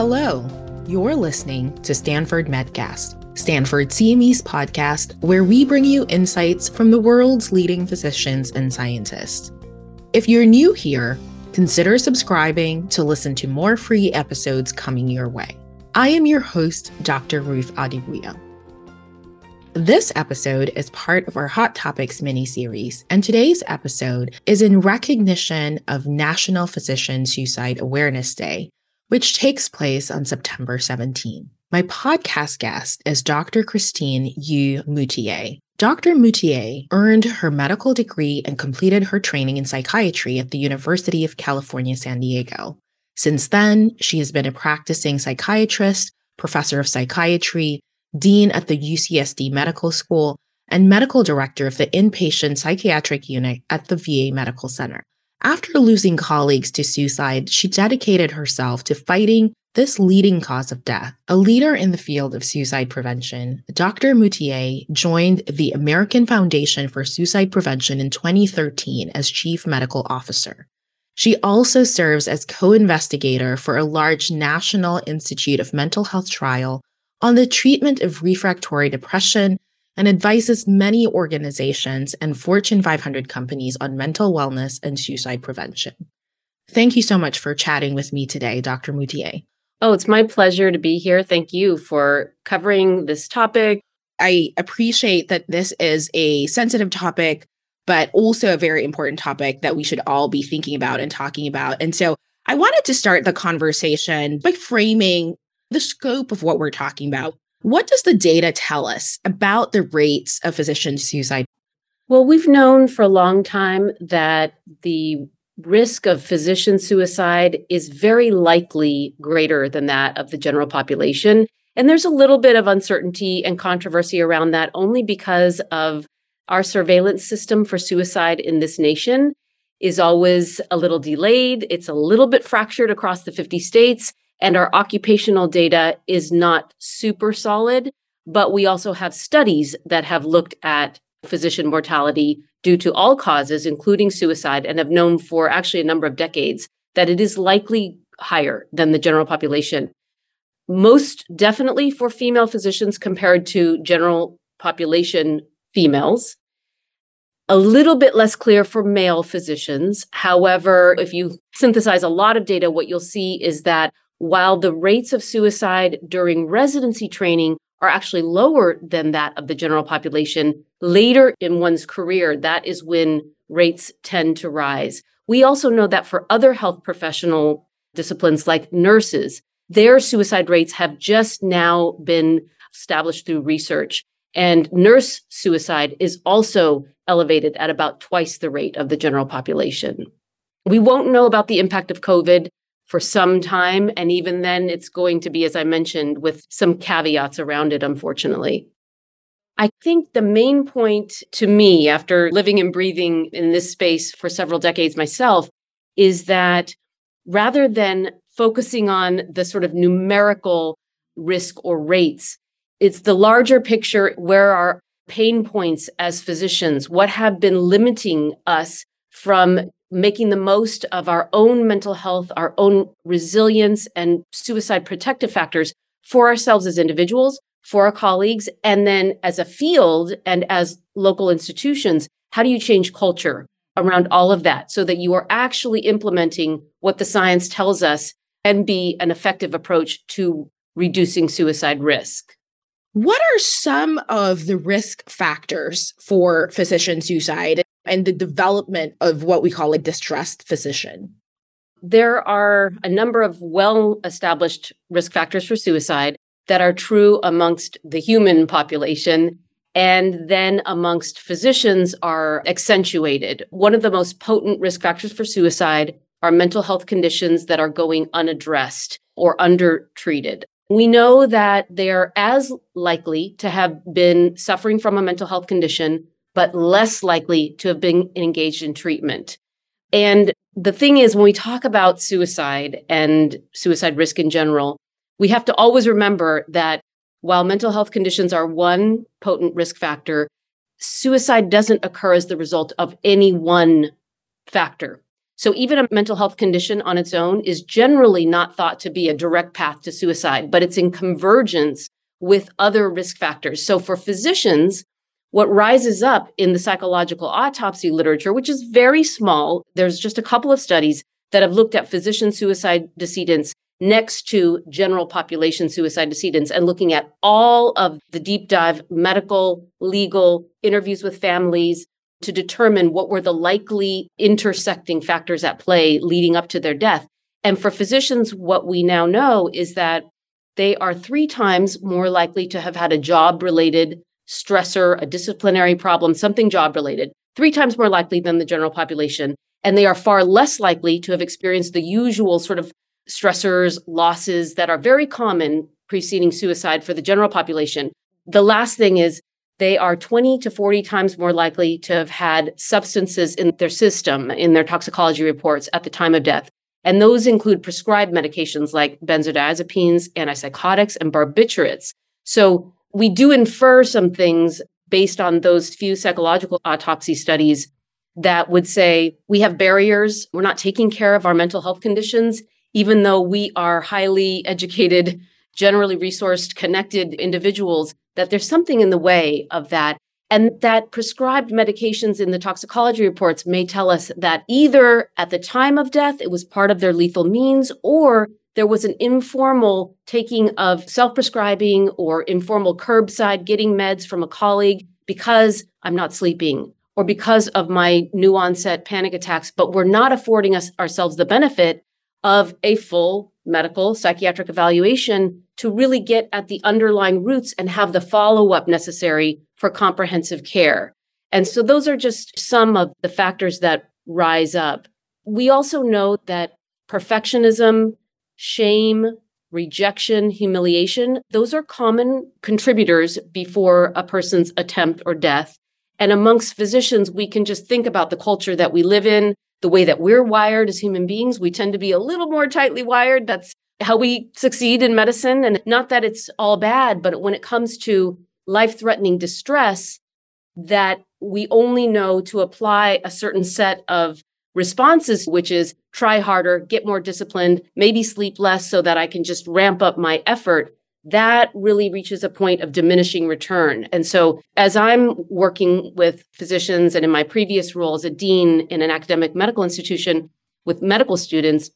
Hello, you're listening to Stanford Medcast, Stanford CME's podcast, where we bring you insights from the world's leading physicians and scientists. If you're new here, consider subscribing to listen to more free episodes coming your way. I am your host, Dr. Ruth Adewuya. This episode is part of our Hot Topics mini series, and today's episode is in recognition of National Physician Suicide Awareness Day, which takes place on September 17. My podcast guest is Dr. Christine Yu Moutier. Dr. Moutier earned her medical degree and completed her training in psychiatry at the University of California, San Diego. Since then, she has been a practicing psychiatrist, professor of psychiatry, dean at the UCSD Medical School, and medical director of the inpatient psychiatric unit at the VA Medical Center. After losing colleagues to suicide, she dedicated herself to fighting this leading cause of death. A leader in the field of suicide prevention, Dr. Moutier joined the American Foundation for Suicide Prevention in 2013 as chief medical officer. She also serves as co investigator for a large National Institute of Mental Health trial on the treatment of refractory depression and advises many organizations and Fortune 500 companies on mental wellness and suicide prevention. Thank you so much for chatting with me today, Dr. Moutier. Oh, it's my pleasure to be here. Thank you for covering this topic. I appreciate that this is a sensitive topic, but also a very important topic that we should all be thinking about and talking about. And so I wanted to start the conversation by framing the scope of what we're talking about. What does the data tell us about the rates of physician suicide? Well, we've known for a long time that the risk of physician suicide is very likely greater than that of the general population. And there's a little bit of uncertainty and controversy around that only because of our surveillance system for suicide in this nation is always a little delayed. It's a little bit fractured across the 50 states. And our occupational data is not super solid, but we also have studies that have looked at physician mortality due to all causes, including suicide, and have known for actually a number of decades that it is likely higher than the general population. Most definitely for female physicians compared to general population females. A little bit less clear for male physicians. However, if you synthesize a lot of data, what you'll see is that while the rates of suicide during residency training are actually lower than that of the general population, later in one's career, that is when rates tend to rise. We also know that for other health professional disciplines like nurses, their suicide rates have just now been established through research. And nurse suicide is also elevated at about twice the rate of the general population. We won't know about the impact of COVID for some time. And even then, it's going to be, as I mentioned, with some caveats around it, unfortunately. I think the main point to me, after living and breathing in this space for several decades myself, is that rather than focusing on the sort of numerical risk or rates, it's the larger picture where our pain points as physicians, what have been limiting us from making the most of our own mental health, our own resilience, and suicide protective factors for ourselves as individuals, for our colleagues, and then as a field and as local institutions, how do you change culture around all of that so that you are actually implementing what the science tells us and be an effective approach to reducing suicide risk? What are some of the risk factors for physician suicide? And the development of what we call a distressed physician? There are a number of well established risk factors for suicide that are true amongst the human population and then amongst physicians are accentuated. One of the most potent risk factors for suicide are mental health conditions that are going unaddressed or undertreated. We know that they're as likely to have been suffering from a mental health condition but less likely to have been engaged in treatment. And the thing is, when we talk about suicide and suicide risk in general, we have to always remember that while mental health conditions are one potent risk factor, suicide doesn't occur as the result of any one factor. So even a mental health condition on its own is generally not thought to be a direct path to suicide, but it's in convergence with other risk factors. So for physicians, what rises up in the psychological autopsy literature, which is very small, there's just a couple of studies that have looked at physician suicide decedents next to general population suicide decedents and looking at all of the deep dive medical, legal interviews with families, to determine what were the likely intersecting factors at play leading up to their death. And for physicians, what we now know is that they are three times more likely to have had a job related stressor, a disciplinary problem, something job related, three times more likely than the general population. And they are far less likely to have experienced the usual sort of stressors, losses that are very common preceding suicide for the general population. The last thing is they are 20 to 40 times more likely to have had substances in their system, in their toxicology reports at the time of death. And those include prescribed medications like benzodiazepines, antipsychotics, and barbiturates. So we do infer some things based on those few psychological autopsy studies that would say we have barriers. We're not taking care of our mental health conditions, even though we are highly educated, generally resourced, connected individuals that there's something in the way of that. And that prescribed medications in the toxicology reports may tell us that either at the time of death, it was part of their lethal means, or there was an informal taking of self prescribing or informal curbside getting meds from a colleague because I'm not sleeping or because of my new onset panic attacks, but we're not affording us ourselves the benefit of a full medical psychiatric evaluation to really get at the underlying roots and have the follow up necessary for comprehensive care. And so those are just some of the factors that rise up. We also know that perfectionism, shame, rejection, humiliation, those are common contributors before a person's attempt or death. And amongst physicians, we can just think about the culture that we live in, the way that we're wired as human beings. We tend to be a little more tightly wired. That's how we succeed in medicine. And not that it's all bad, but when it comes to life threatening distress, that we only know to apply a certain set of responses, which is try harder, get more disciplined, maybe sleep less so that I can just ramp up my effort that really reaches a point of diminishing return. And so, as I'm working with physicians and in my previous role as a dean in an academic medical institution with medical students,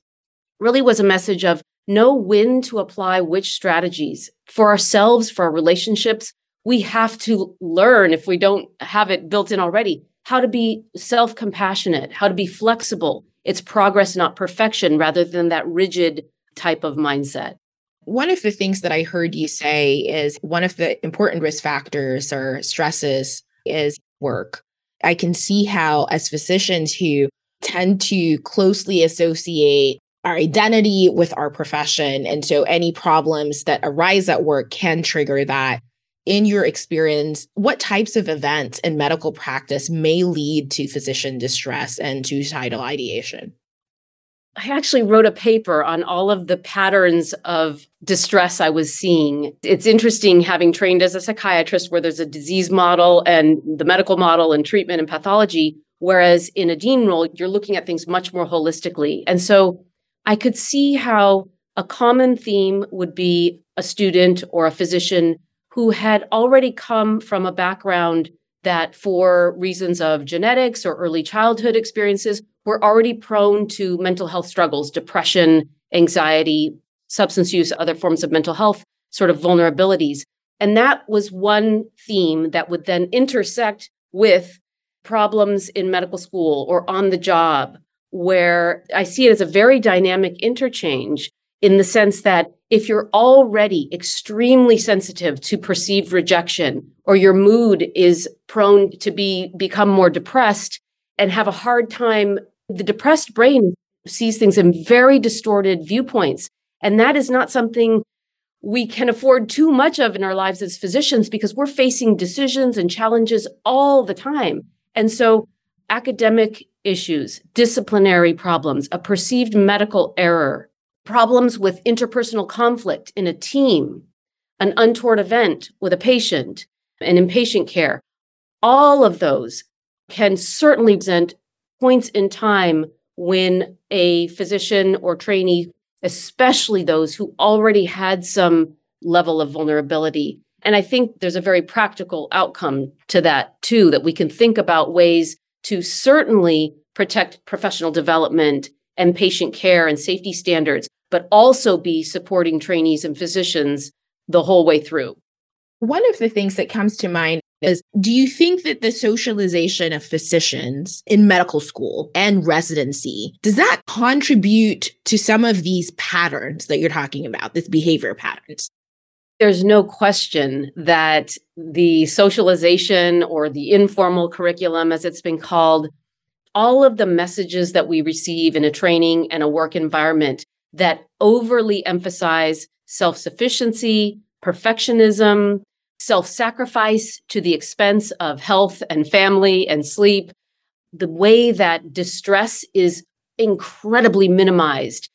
really was a message of know when to apply which strategies for ourselves, for our relationships. We have to learn, if we don't have it built in already, how to be self compassionate, how to be flexible. It's progress, not perfection, rather than that rigid type of mindset. One of the things that I heard you say is one of the important risk factors or stresses is work. I can see how, as physicians who tend to closely associate our identity with our profession, and so any problems that arise at work can trigger that. In your experience, what types of events in medical practice may lead to physician distress and to suicidal ideation? I actually wrote a paper on all of the patterns of distress I was seeing. It's interesting having trained as a psychiatrist where there's a disease model and the medical model and treatment and pathology. Whereas in a dean role, you're looking at things much more holistically. And so I could see how a common theme would be a student or a physician who had already come from a background that, for reasons of genetics or early childhood experiences, were already prone to mental health struggles, depression, anxiety, substance use, other forms of mental health sort of vulnerabilities. And that was one theme that would then intersect with problems in medical school or on the job, where I see it as a very dynamic interchange in the sense that if you're already extremely sensitive to perceived rejection or your mood is prone to be become more depressed and have a hard time the depressed brain sees things in very distorted viewpoints. And that is not something we can afford too much of in our lives as physicians because we're facing decisions and challenges all the time. And so, academic issues, disciplinary problems, a perceived medical error, problems with interpersonal conflict in a team, an untoward event with a patient, and inpatient care, all of those can certainly present points in time when a physician or trainee, especially those who already had some level of vulnerability. And I think there's a very practical outcome to that too, that we can think about ways to certainly protect professional development and patient care and safety standards, but also be supporting trainees and physicians the whole way through. One of the things that comes to mind is do you think that the socialization of physicians in medical school and residency does that contribute to some of these patterns that you're talking about, these behavior patterns? There's no question that the socialization or the informal curriculum, as it's been called, all of the messages that we receive in a training and a work environment that overly emphasize self sufficiency, perfectionism, self sacrifice to the expense of health and family and sleep, the way that distress is incredibly minimized.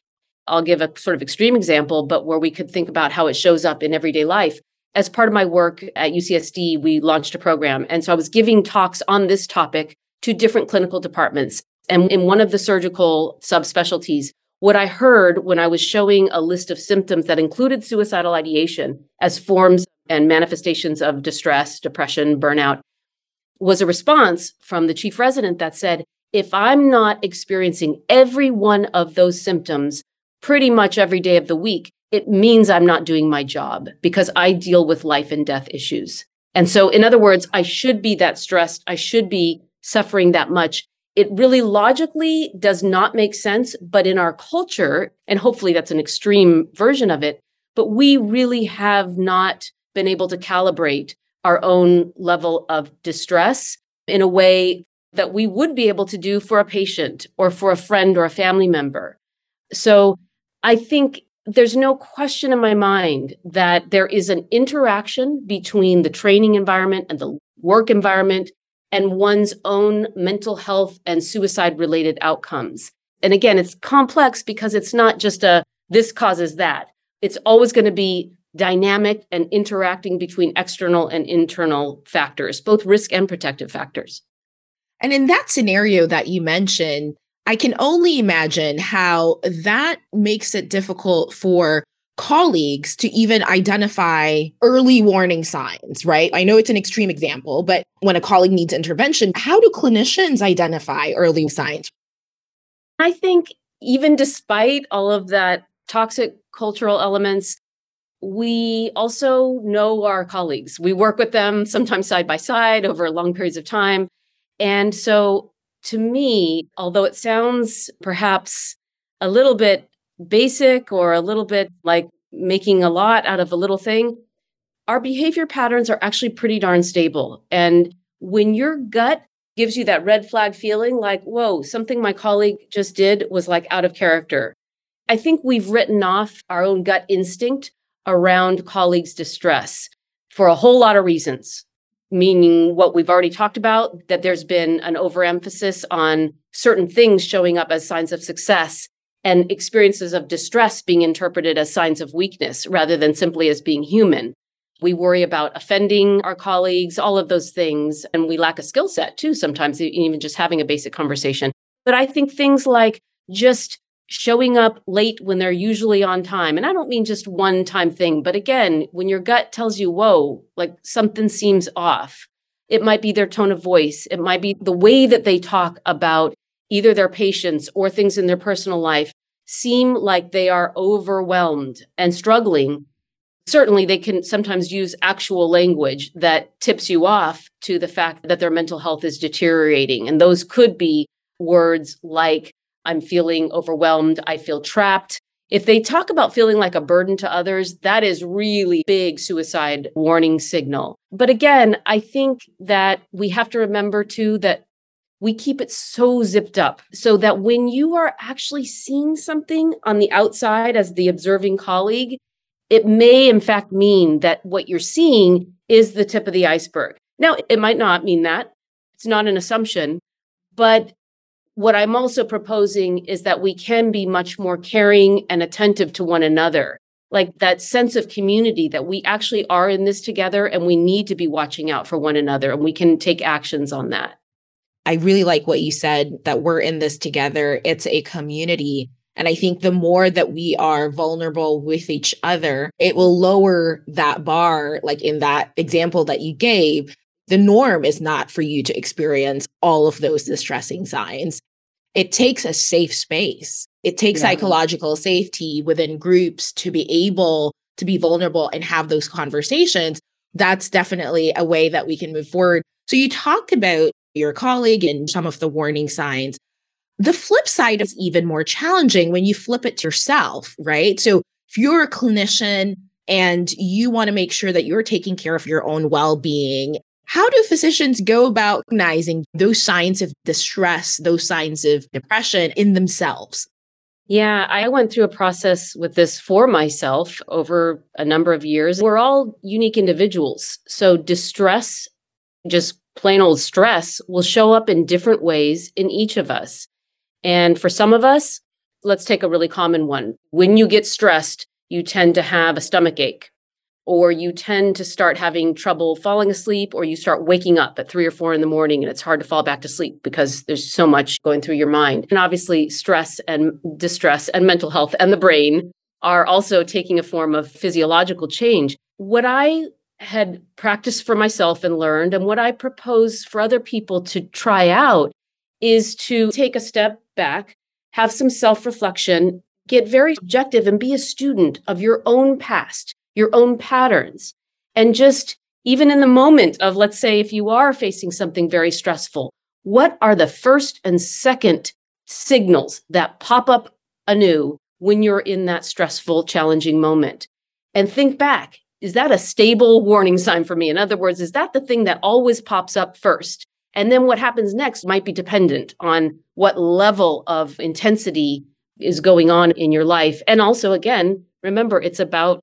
I'll give a sort of extreme example, but where we could think about how it shows up in everyday life. As part of my work at UCSD, we launched a program. And so I was giving talks on this topic to different clinical departments. And in one of the surgical subspecialties, what I heard when I was showing a list of symptoms that included suicidal ideation as forms and manifestations of distress, depression, burnout was a response from the chief resident that said, if I'm not experiencing every one of those symptoms pretty much every day of the week, it means I'm not doing my job because I deal with life and death issues. And so, in other words, I should be that stressed. I should be suffering that much. It really logically does not make sense. But in our culture, and hopefully that's an extreme version of it, but we really have not been able to calibrate our own level of distress in a way that we would be able to do for a patient or for a friend or a family member. So I think there's no question in my mind that there is an interaction between the training environment and the work environment and one's own mental health and suicide related outcomes. And again, it's complex because it's not just a this causes that. It's always going to be dynamic and interacting between external and internal factors, both risk and protective factors. And in that scenario that you mentioned, I can only imagine how that makes it difficult for colleagues to even identify early warning signs, right? I know it's an extreme example, but when a colleague needs intervention, how do clinicians identify early signs? I think even despite all of that toxic cultural elements, we also know our colleagues. We work with them sometimes side by side over long periods of time. And so, to me, although it sounds perhaps a little bit basic or a little bit like making a lot out of a little thing, our behavior patterns are actually pretty darn stable. And when your gut gives you that red flag feeling like, whoa, something my colleague just did was like out of character, I think we've written off our own gut instinct around colleagues' distress for a whole lot of reasons, meaning what we've already talked about, that there's been an overemphasis on certain things showing up as signs of success and experiences of distress being interpreted as signs of weakness rather than simply as being human. We worry about offending our colleagues, all of those things. And we lack a skill set too, sometimes, even just having a basic conversation. But I think things like just showing up late when they're usually on time. And I don't mean just one time thing, but again, when your gut tells you, whoa, like something seems off, it might be their tone of voice, it might be the way that they talk about either their patients or things in their personal life seem like they are overwhelmed and struggling. Certainly, they can sometimes use actual language that tips you off to the fact that their mental health is deteriorating. And those could be words like, I'm feeling overwhelmed. I feel trapped. If they talk about feeling like a burden to others, that is really big suicide warning signal. But again, I think that we have to remember too that we keep it so zipped up so that when you are actually seeing something on the outside as the observing colleague, it may in fact mean that what you're seeing is the tip of the iceberg. Now, it might not mean that. It's not an assumption, but what I'm also proposing is that we can be much more caring and attentive to one another. Like that sense of community that we actually are in this together and we need to be watching out for one another and we can take actions on that. I really like what you said that we're in this together. It's a community. And I think the more that we are vulnerable with each other, it will lower that bar. Like in that example that you gave, the norm is not for you to experience all of those distressing signs. It takes a safe space. It takes yeah. psychological safety within groups to be able to be vulnerable and have those conversations. That's definitely a way that we can move forward. So you talked about your colleague and some of the warning signs. The flip side is even more challenging when you flip it to yourself, right? So if you're a clinician and you want to make sure that you're taking care of your own well being, how do physicians go about recognizing those signs of distress, those signs of depression in themselves? Yeah, I went through a process with this for myself over a number of years. We're all unique individuals. So, distress, just plain old stress, will show up in different ways in each of us. And for some of us, let's take a really common one. When you get stressed, you tend to have a stomach ache, or you tend to start having trouble falling asleep, or you start waking up at three or four in the morning and it's hard to fall back to sleep because there's so much going through your mind. And obviously, stress and distress and mental health and the brain are also taking a form of physiological change. What I had practiced for myself and learned, and what I propose for other people to try out is to take a step back, have some self reflection, get very objective, and be a student of your own past, your own patterns. And just even in the moment of, let's say, if you are facing something very stressful, what are the first and second signals that pop up anew when you're in that stressful, challenging moment? And think back is that a stable warning sign for me? In other words, is that the thing that always pops up first? And then what happens next might be dependent on what level of intensity is going on in your life. And also, again, remember, it's about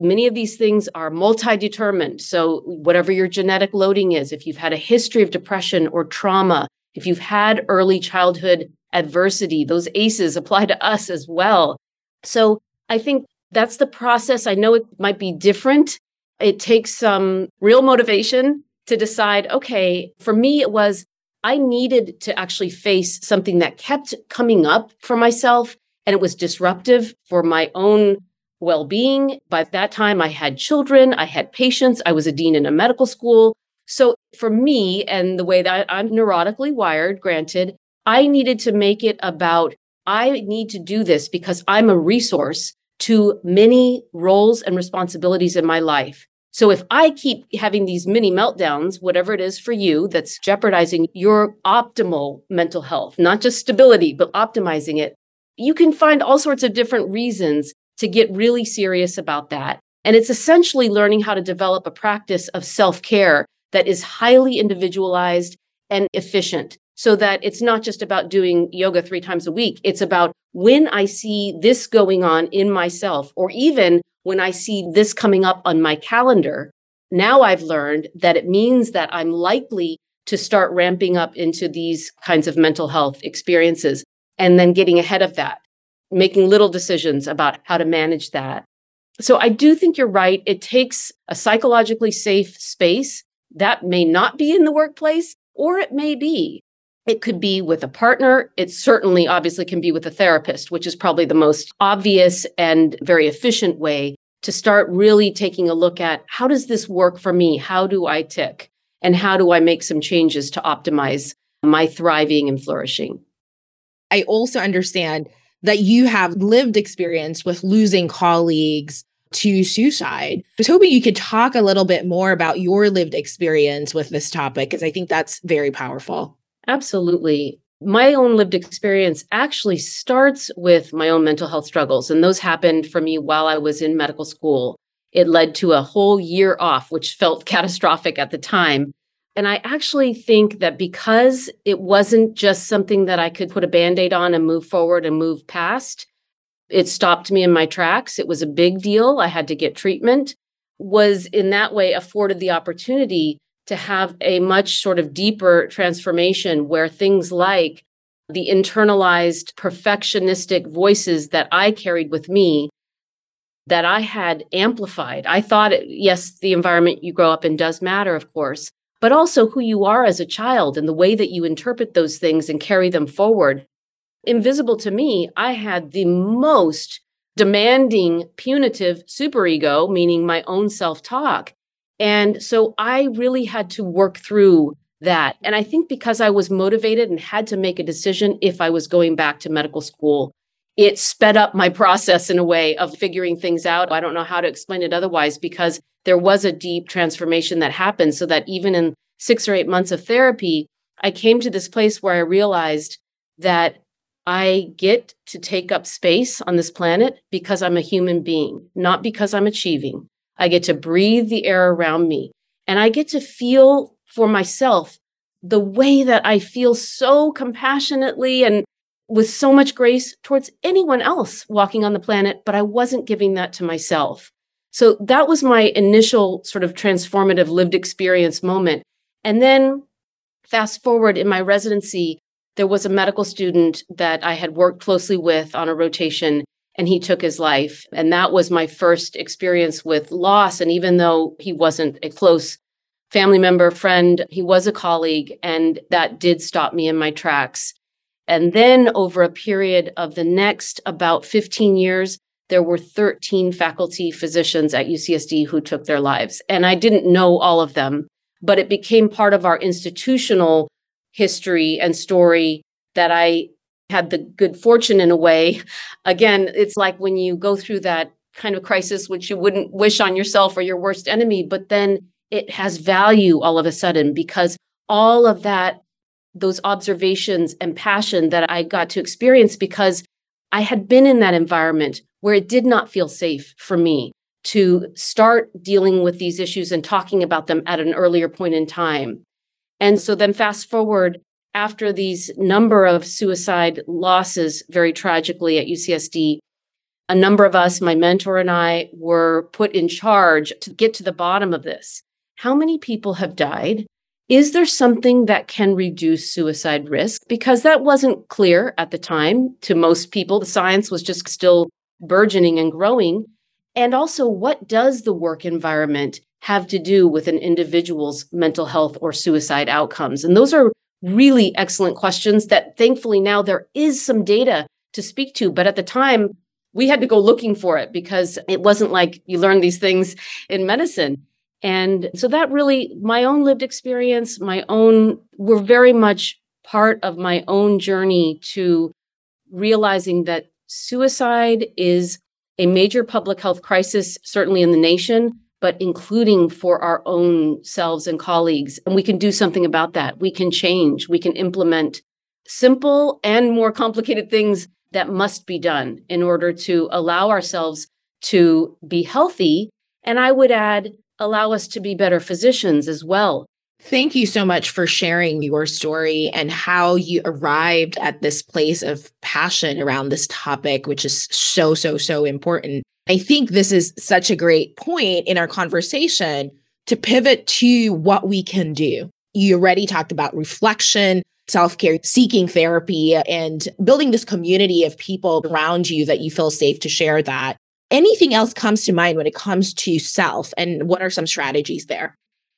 many of these things are multi determined. So, whatever your genetic loading is, if you've had a history of depression or trauma, if you've had early childhood adversity, those ACEs apply to us as well. So, I think that's the process. I know it might be different. It takes some real motivation to decide, okay, for me, it was I needed to actually face something that kept coming up for myself and it was disruptive for my own well being. By that time, I had children, I had patients, I was a dean in a medical school. So for me, and the way that I'm neurotically wired, granted, I needed to make it about I need to do this because I'm a resource to many roles and responsibilities in my life. So if I keep having these mini meltdowns, whatever it is for you that's jeopardizing your optimal mental health, not just stability, but optimizing it, you can find all sorts of different reasons to get really serious about that. And it's essentially learning how to develop a practice of self care that is highly individualized and efficient so that it's not just about doing yoga three times a week. It's about when I see this going on in myself, or even when I see this coming up on my calendar, now I've learned that it means that I'm likely to start ramping up into these kinds of mental health experiences and then getting ahead of that, making little decisions about how to manage that. So I do think you're right. It takes a psychologically safe space that may not be in the workplace, or it may be. It could be with a partner. It certainly, obviously, can be with a therapist, which is probably the most obvious and very efficient way to start really taking a look at how does this work for me? How do I tick? And how do I make some changes to optimize my thriving and flourishing? I also understand that you have lived experience with losing colleagues to suicide. I was hoping you could talk a little bit more about your lived experience with this topic, because I think that's very powerful. Absolutely. My own lived experience actually starts with my own mental health struggles, and those happened for me while I was in medical school. It led to a whole year off, which felt catastrophic at the time. And I actually think that because it wasn't just something that I could put a band aid on and move forward and move past, it stopped me in my tracks. It was a big deal. I had to get treatment, was in that way afforded the opportunity to have a much sort of deeper transformation where things like the internalized perfectionistic voices that I carried with me that I had amplified. I thought, yes, the environment you grow up in does matter, of course, but also who you are as a child and the way that you interpret those things and carry them forward. Invisible to me, I had the most demanding, punitive superego, meaning my own self talk. And so I really had to work through that. And I think because I was motivated and had to make a decision if I was going back to medical school, it sped up my process in a way of figuring things out. I don't know how to explain it otherwise because there was a deep transformation that happened so that even in six or eight months of therapy, I came to this place where I realized that I get to take up space on this planet because I'm a human being, not because I'm achieving. I get to breathe the air around me and I get to feel for myself the way that I feel so compassionately and with so much grace towards anyone else walking on the planet, but I wasn't giving that to myself. So that was my initial sort of transformative lived experience moment. And then fast forward in my residency, there was a medical student that I had worked closely with on a rotation, and he took his life. And that was my first experience with loss. And even though he wasn't a close family member, friend, he was a colleague, and that did stop me in my tracks. And then over a period of the next about 15 years, there were 13 faculty physicians at UCSD who took their lives. And I didn't know all of them, but it became part of our institutional history and story that I had the good fortune in a way. Again, it's like when you go through that kind of crisis, which you wouldn't wish on yourself or your worst enemy, but then it has value all of a sudden because all of that, those observations and passion that I got to experience because I had been in that environment where it did not feel safe for me to start dealing with these issues and talking about them at an earlier point in time. And so then fast forward after these number of suicide losses very tragically at UCSD, a number of us, my mentor and I, were put in charge to get to the bottom of this. How many people have died? Is there something that can reduce suicide risk? Because that wasn't clear at the time to most people. The science was just still burgeoning and growing. And also, what does the work environment have to do with an individual's mental health or suicide outcomes? And those are really excellent questions that thankfully now there is some data to speak to. But at the time, we had to go looking for it because it wasn't like you learn these things in medicine. And so that really, my own lived experience, my own, were very much part of my own journey to realizing that suicide is a major public health crisis, certainly in the nation, but including for our own selves and colleagues. And we can do something about that. We can change, we can implement simple and more complicated things that must be done in order to allow ourselves to be healthy. And I would add, allow us to be better physicians as well. Thank you so much for sharing your story and how you arrived at this place of passion around this topic, which is so, so, so important. I think this is such a great point in our conversation to pivot to what we can do. You already talked about reflection, self care, seeking therapy, and building this community of people around you that you feel safe to share that. Anything else comes to mind when it comes to self, and what are some strategies there?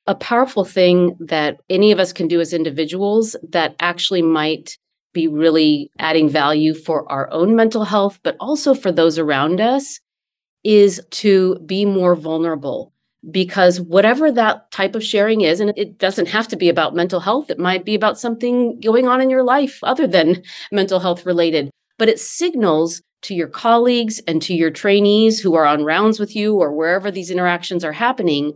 A powerful thing that any of us can do as individuals that actually might be really adding value for our own mental health, but also for those around us is to be more vulnerable. Because whatever that type of sharing is, and it doesn't have to be about mental health, it might be about something going on in your life other than mental health related, but it signals to your colleagues and to your trainees who are on rounds with you or wherever these interactions are happening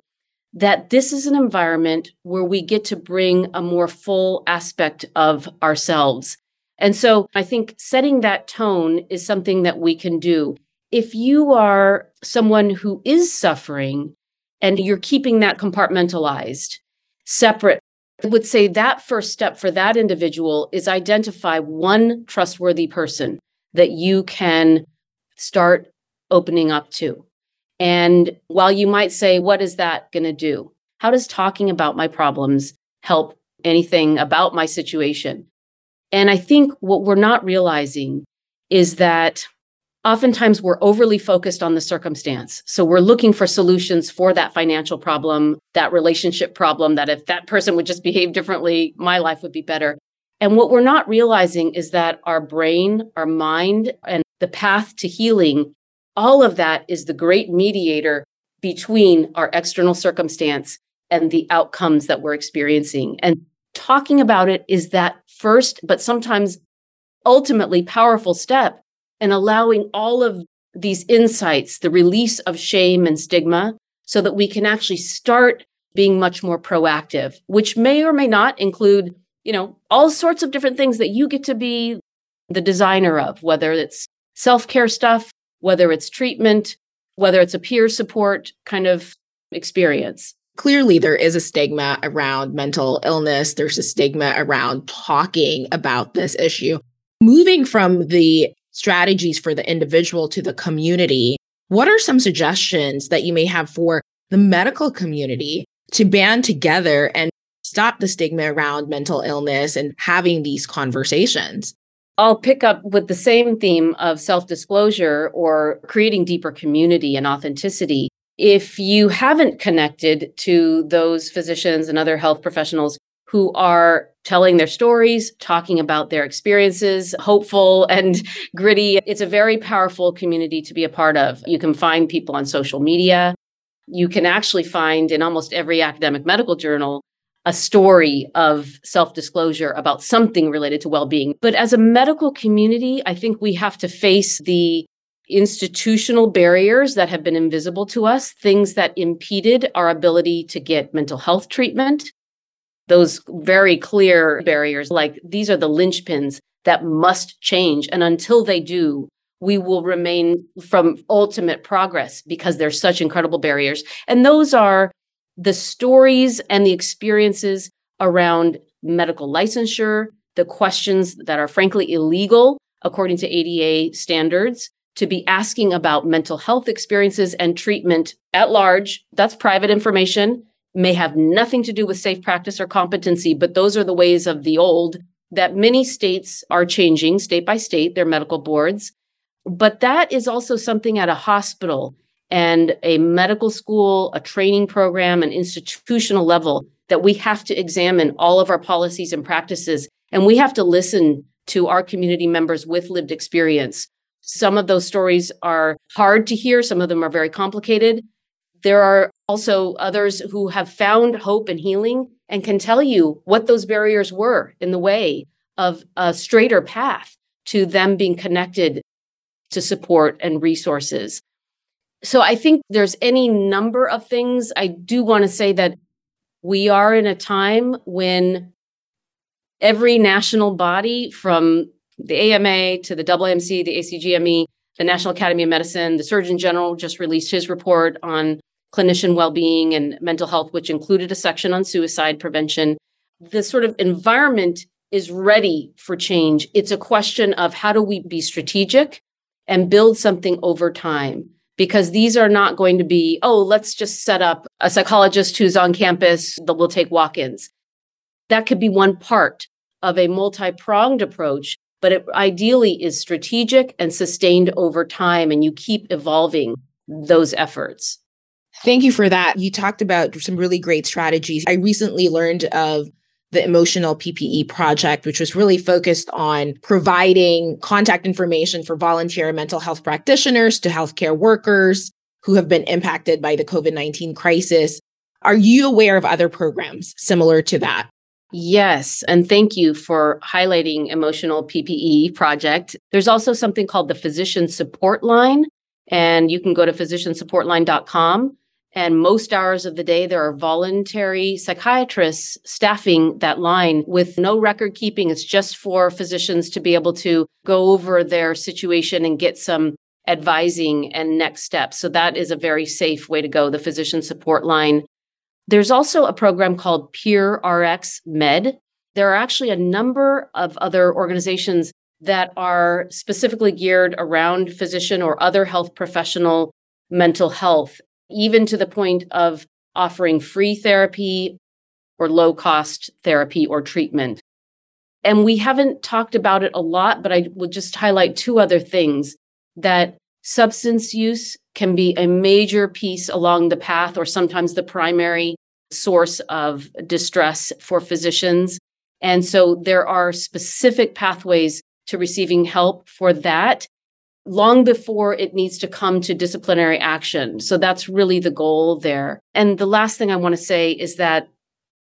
that this is an environment where we get to bring a more full aspect of ourselves. And so I think setting that tone is something that we can do if you are someone who is suffering and you're keeping that compartmentalized, separate, I would say that first step for that individual is identify one trustworthy person that you can start opening up to. And while you might say, what is that going to do? How does talking about my problems help anything about my situation? And I think what we're not realizing is that oftentimes we're overly focused on the circumstance. So we're looking for solutions for that financial problem, that relationship problem, that if that person would just behave differently, my life would be better. And what we're not realizing is that our brain, our mind, and the path to healing, all of that is the great mediator between our external circumstance and the outcomes that we're experiencing. And talking about it is that first, but sometimes ultimately powerful step in allowing all of these insights, the release of shame and stigma, so that we can actually start being much more proactive, which may or may not include, you know, all sorts of different things that you get to be the designer of, whether it's self care stuff, whether it's treatment, whether it's a peer support kind of experience clearly there is a stigma around mental illness. There's a stigma around talking about this issue. Moving from the strategies for the individual to the community, what are some suggestions that you may have for the medical community to band together and stop the stigma around mental illness and having these conversations? I'll pick up with the same theme of self disclosure or creating deeper community and authenticity if you haven't connected to those physicians and other health professionals who are telling their stories, talking about their experiences, hopeful and gritty, it's a very powerful community to be a part of. You can find people on social media. You can actually find in almost every academic medical journal a story of self disclosure about something related to well being. But as a medical community, I think we have to face the institutional barriers that have been invisible to us, things that impeded our ability to get mental health treatment. Those very clear barriers, like these are the linchpins that must change. And until they do, we will remain from ultimate progress because there's such incredible barriers. And those are the stories and the experiences around medical licensure, the questions that are frankly illegal according to ADA standards, to be asking about mental health experiences and treatment at large. That's private information, may have nothing to do with safe practice or competency, but those are the ways of the old that many states are changing state by state, their medical boards. But that is also something at a hospital and a medical school, a training program, an institutional level that we have to examine all of our policies and practices. And we have to listen to our community members with lived experience some of those stories are hard to hear, some of them are very complicated. There are also others who have found hope and healing and can tell you what those barriers were in the way of a straighter path to them being connected to support and resources. So I think there's any number of things. I do want to say that we are in a time when every national body from the AMA to the AAMC, the ACGME, the National Academy of Medicine, the Surgeon General just released his report on clinician well-being and mental health, which included a section on suicide prevention. The sort of environment is ready for change. It's a question of how do we be strategic and build something over time? Because these are not going to be, oh, let's just set up a psychologist who's on campus that will take walk ins. That could be one part of a multi pronged approach but it ideally is strategic and sustained over time, and you keep evolving those efforts. Thank you for that. You talked about some really great strategies. I recently learned of the Emotional PPE project, which was really focused on providing contact information for volunteer mental health practitioners to healthcare workers who have been impacted by the COVID 19 crisis. Are you aware of other programs similar to that? Yes. And thank you for highlighting Emotional PPE Project. There's also something called the Physician Support Line, and you can go to physiciansupportline.com. And most hours of the day, there are voluntary psychiatrists staffing that line with no record keeping. It's just for physicians to be able to go over their situation and get some advising and next steps. So that is a very safe way to go, the physician support line. There's also a program called Peer RX Med. There are actually a number of other organizations that are specifically geared around physician or other health professional mental health, even to the point of offering free therapy or low cost therapy or treatment. And we haven't talked about it a lot, but I will just highlight two other things. that substance use can be a major piece along the path or sometimes the primary source of distress for physicians. And so there are specific pathways to receiving help for that long before it needs to come to disciplinary action. So that's really the goal there. And the last thing I want to say is that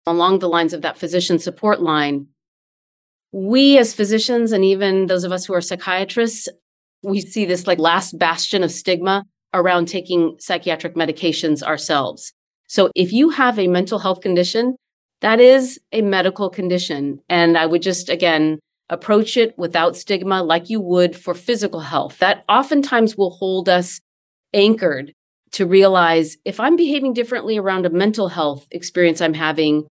along the lines of that physician support line, we as physicians and even those of us who are psychiatrists, we see this like last bastion of stigma around taking psychiatric medications ourselves. So if you have a mental health condition, that is a medical condition. And I would just, again, approach it without stigma like you would for physical health. That oftentimes will hold us anchored to realize if I'm behaving differently around a mental health experience I'm having,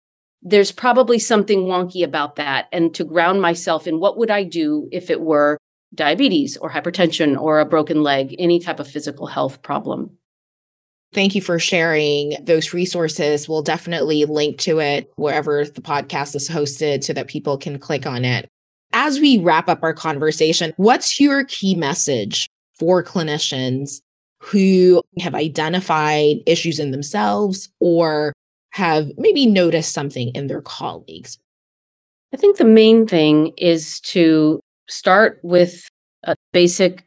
there's probably something wonky about that. And to ground myself in what would I do if it were diabetes or hypertension or a broken leg, any type of physical health problem. Thank you for sharing those resources. We'll definitely link to it wherever the podcast is hosted so that people can click on it. As we wrap up our conversation, what's your key message for clinicians who have identified issues in themselves or have maybe noticed something in their colleagues? I think the main thing is to start with a basic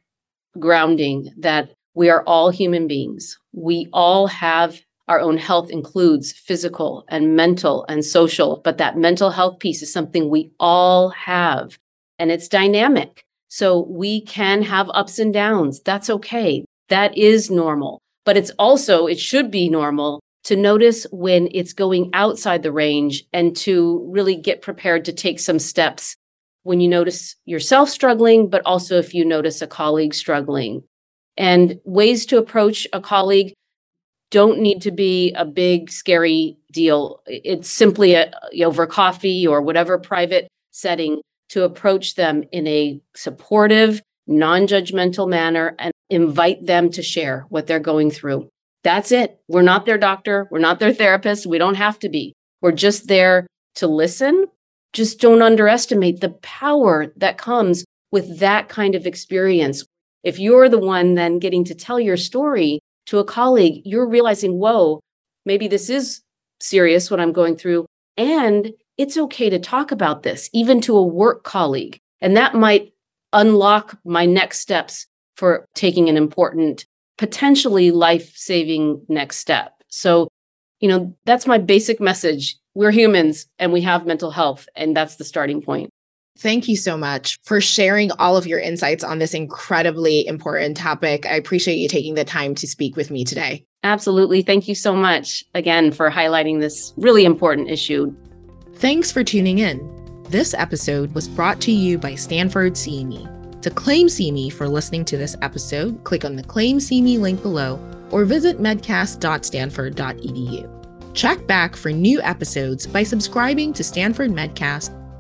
grounding that we are all human beings. We all have our own health includes physical and mental and social, but that mental health piece is something we all have and it's dynamic. So we can have ups and downs. That's okay. That is normal. But it's also, it should be normal to notice when it's going outside the range and to really get prepared to take some steps when you notice yourself struggling, but also if you notice a colleague struggling. And ways to approach a colleague don't need to be a big, scary deal. It's simply a, over coffee or whatever private setting to approach them in a supportive, non judgmental manner and invite them to share what they're going through. That's it. We're not their doctor. We're not their therapist. We don't have to be. We're just there to listen. Just don't underestimate the power that comes with that kind of experience. If you're the one then getting to tell your story to a colleague, you're realizing, whoa, maybe this is serious what I'm going through. And it's okay to talk about this, even to a work colleague. And that might unlock my next steps for taking an important, potentially life saving next step. So, you know, that's my basic message. We're humans and we have mental health, and that's the starting point. Thank you so much for sharing all of your insights on this incredibly important topic. I appreciate you taking the time to speak with me today. Absolutely. Thank you so much again for highlighting this really important issue. Thanks for tuning in. This episode was brought to you by Stanford CME. To claim CME for listening to this episode, click on the Claim CME link below or visit medcast.stanford.edu. Check back for new episodes by subscribing to Stanford Medcast